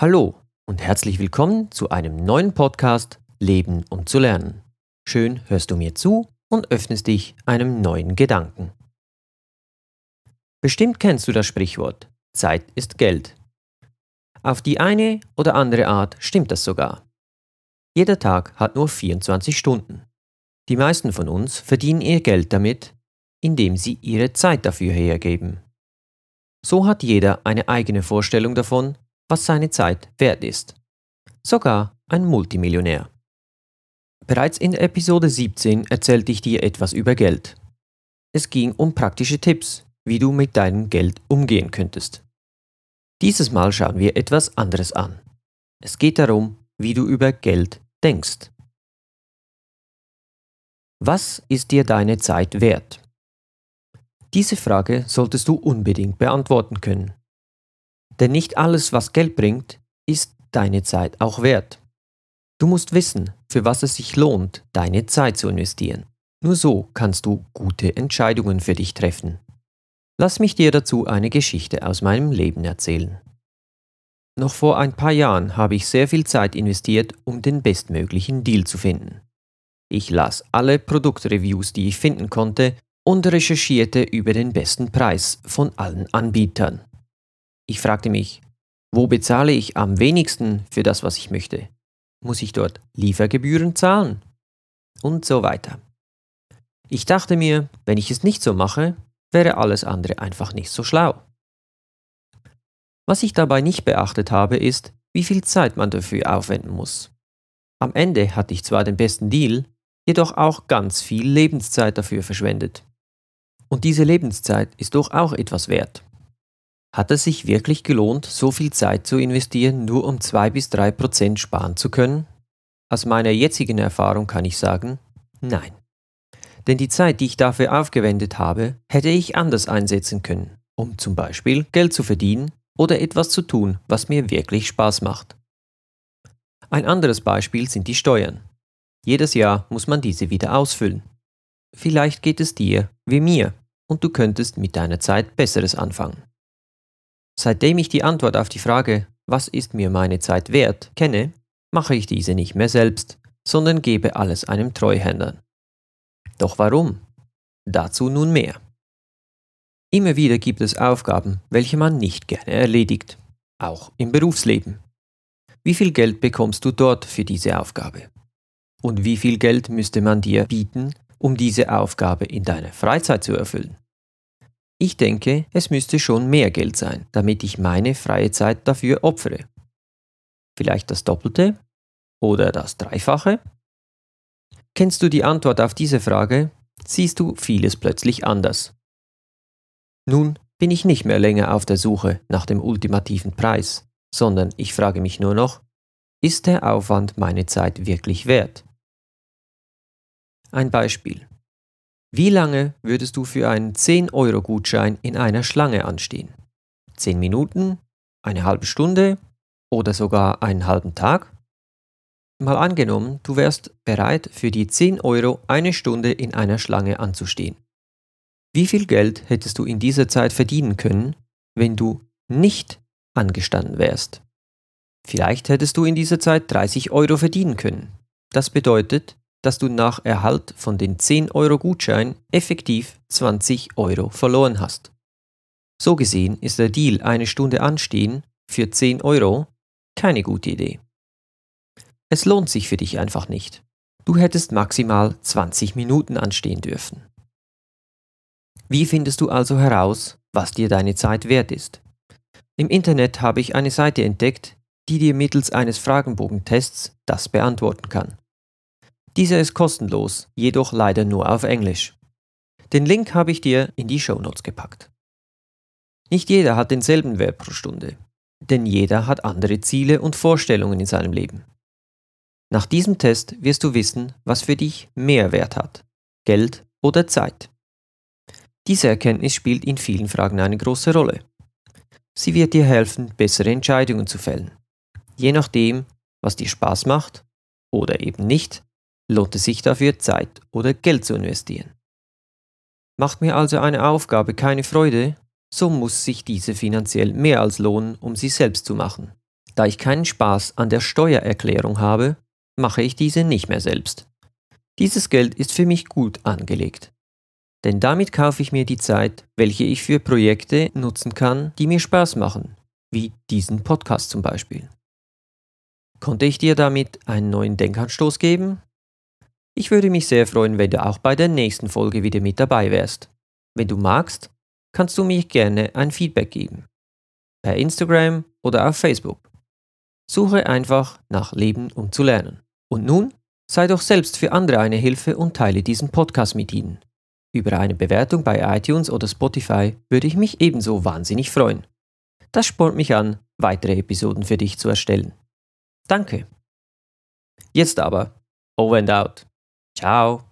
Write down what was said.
Hallo und herzlich willkommen zu einem neuen Podcast Leben um zu lernen. Schön hörst du mir zu und öffnest dich einem neuen Gedanken. Bestimmt kennst du das Sprichwort Zeit ist Geld. Auf die eine oder andere Art stimmt das sogar. Jeder Tag hat nur 24 Stunden. Die meisten von uns verdienen ihr Geld damit, indem sie ihre Zeit dafür hergeben. So hat jeder eine eigene Vorstellung davon, was seine Zeit wert ist. Sogar ein Multimillionär. Bereits in Episode 17 erzählte ich dir etwas über Geld. Es ging um praktische Tipps, wie du mit deinem Geld umgehen könntest. Dieses Mal schauen wir etwas anderes an. Es geht darum, wie du über Geld denkst. Was ist dir deine Zeit wert? Diese Frage solltest du unbedingt beantworten können. Denn nicht alles, was Geld bringt, ist deine Zeit auch wert. Du musst wissen, für was es sich lohnt, deine Zeit zu investieren. Nur so kannst du gute Entscheidungen für dich treffen. Lass mich dir dazu eine Geschichte aus meinem Leben erzählen. Noch vor ein paar Jahren habe ich sehr viel Zeit investiert, um den bestmöglichen Deal zu finden. Ich las alle Produktreviews, die ich finden konnte, und recherchierte über den besten Preis von allen Anbietern. Ich fragte mich, wo bezahle ich am wenigsten für das, was ich möchte? Muss ich dort Liefergebühren zahlen? Und so weiter. Ich dachte mir, wenn ich es nicht so mache, wäre alles andere einfach nicht so schlau. Was ich dabei nicht beachtet habe, ist, wie viel Zeit man dafür aufwenden muss. Am Ende hatte ich zwar den besten Deal, jedoch auch ganz viel Lebenszeit dafür verschwendet. Und diese Lebenszeit ist doch auch etwas wert. Hat es sich wirklich gelohnt, so viel Zeit zu investieren, nur um 2 bis 3 Prozent sparen zu können? Aus meiner jetzigen Erfahrung kann ich sagen, nein. Denn die Zeit, die ich dafür aufgewendet habe, hätte ich anders einsetzen können, um zum Beispiel Geld zu verdienen oder etwas zu tun, was mir wirklich Spaß macht. Ein anderes Beispiel sind die Steuern. Jedes Jahr muss man diese wieder ausfüllen. Vielleicht geht es dir wie mir und du könntest mit deiner Zeit Besseres anfangen. Seitdem ich die Antwort auf die Frage, was ist mir meine Zeit wert, kenne, mache ich diese nicht mehr selbst, sondern gebe alles einem Treuhänder. Doch warum? Dazu nun mehr. Immer wieder gibt es Aufgaben, welche man nicht gerne erledigt, auch im Berufsleben. Wie viel Geld bekommst du dort für diese Aufgabe? Und wie viel Geld müsste man dir bieten, um diese Aufgabe in deiner Freizeit zu erfüllen? Ich denke, es müsste schon mehr Geld sein, damit ich meine freie Zeit dafür opfere. Vielleicht das Doppelte oder das Dreifache? Kennst du die Antwort auf diese Frage, siehst du vieles plötzlich anders. Nun bin ich nicht mehr länger auf der Suche nach dem ultimativen Preis, sondern ich frage mich nur noch, ist der Aufwand meine Zeit wirklich wert? Ein Beispiel. Wie lange würdest du für einen 10-Euro-Gutschein in einer Schlange anstehen? 10 Minuten? Eine halbe Stunde? Oder sogar einen halben Tag? Mal angenommen, du wärst bereit, für die 10 Euro eine Stunde in einer Schlange anzustehen. Wie viel Geld hättest du in dieser Zeit verdienen können, wenn du nicht angestanden wärst? Vielleicht hättest du in dieser Zeit 30 Euro verdienen können. Das bedeutet, dass du nach Erhalt von den 10 Euro Gutschein effektiv 20 Euro verloren hast. So gesehen ist der Deal eine Stunde anstehen für 10 Euro keine gute Idee. Es lohnt sich für dich einfach nicht. Du hättest maximal 20 Minuten anstehen dürfen. Wie findest du also heraus, was dir deine Zeit wert ist? Im Internet habe ich eine Seite entdeckt, die dir mittels eines Fragenbogentests das beantworten kann. Dieser ist kostenlos, jedoch leider nur auf Englisch. Den Link habe ich dir in die Show Notes gepackt. Nicht jeder hat denselben Wert pro Stunde, denn jeder hat andere Ziele und Vorstellungen in seinem Leben. Nach diesem Test wirst du wissen, was für dich mehr Wert hat, Geld oder Zeit. Diese Erkenntnis spielt in vielen Fragen eine große Rolle. Sie wird dir helfen, bessere Entscheidungen zu fällen. Je nachdem, was dir Spaß macht oder eben nicht, lohnt es sich dafür Zeit oder Geld zu investieren. Macht mir also eine Aufgabe keine Freude, so muss sich diese finanziell mehr als lohnen, um sie selbst zu machen. Da ich keinen Spaß an der Steuererklärung habe, mache ich diese nicht mehr selbst. Dieses Geld ist für mich gut angelegt. Denn damit kaufe ich mir die Zeit, welche ich für Projekte nutzen kann, die mir Spaß machen, wie diesen Podcast zum Beispiel. Konnte ich dir damit einen neuen Denkanstoß geben? Ich würde mich sehr freuen, wenn du auch bei der nächsten Folge wieder mit dabei wärst. Wenn du magst, kannst du mir gerne ein Feedback geben. Per Instagram oder auf Facebook. Suche einfach nach Leben um zu lernen. Und nun sei doch selbst für andere eine Hilfe und teile diesen Podcast mit ihnen. Über eine Bewertung bei iTunes oder Spotify würde ich mich ebenso wahnsinnig freuen. Das spornt mich an, weitere Episoden für dich zu erstellen. Danke. Jetzt aber, over and out. Ciao.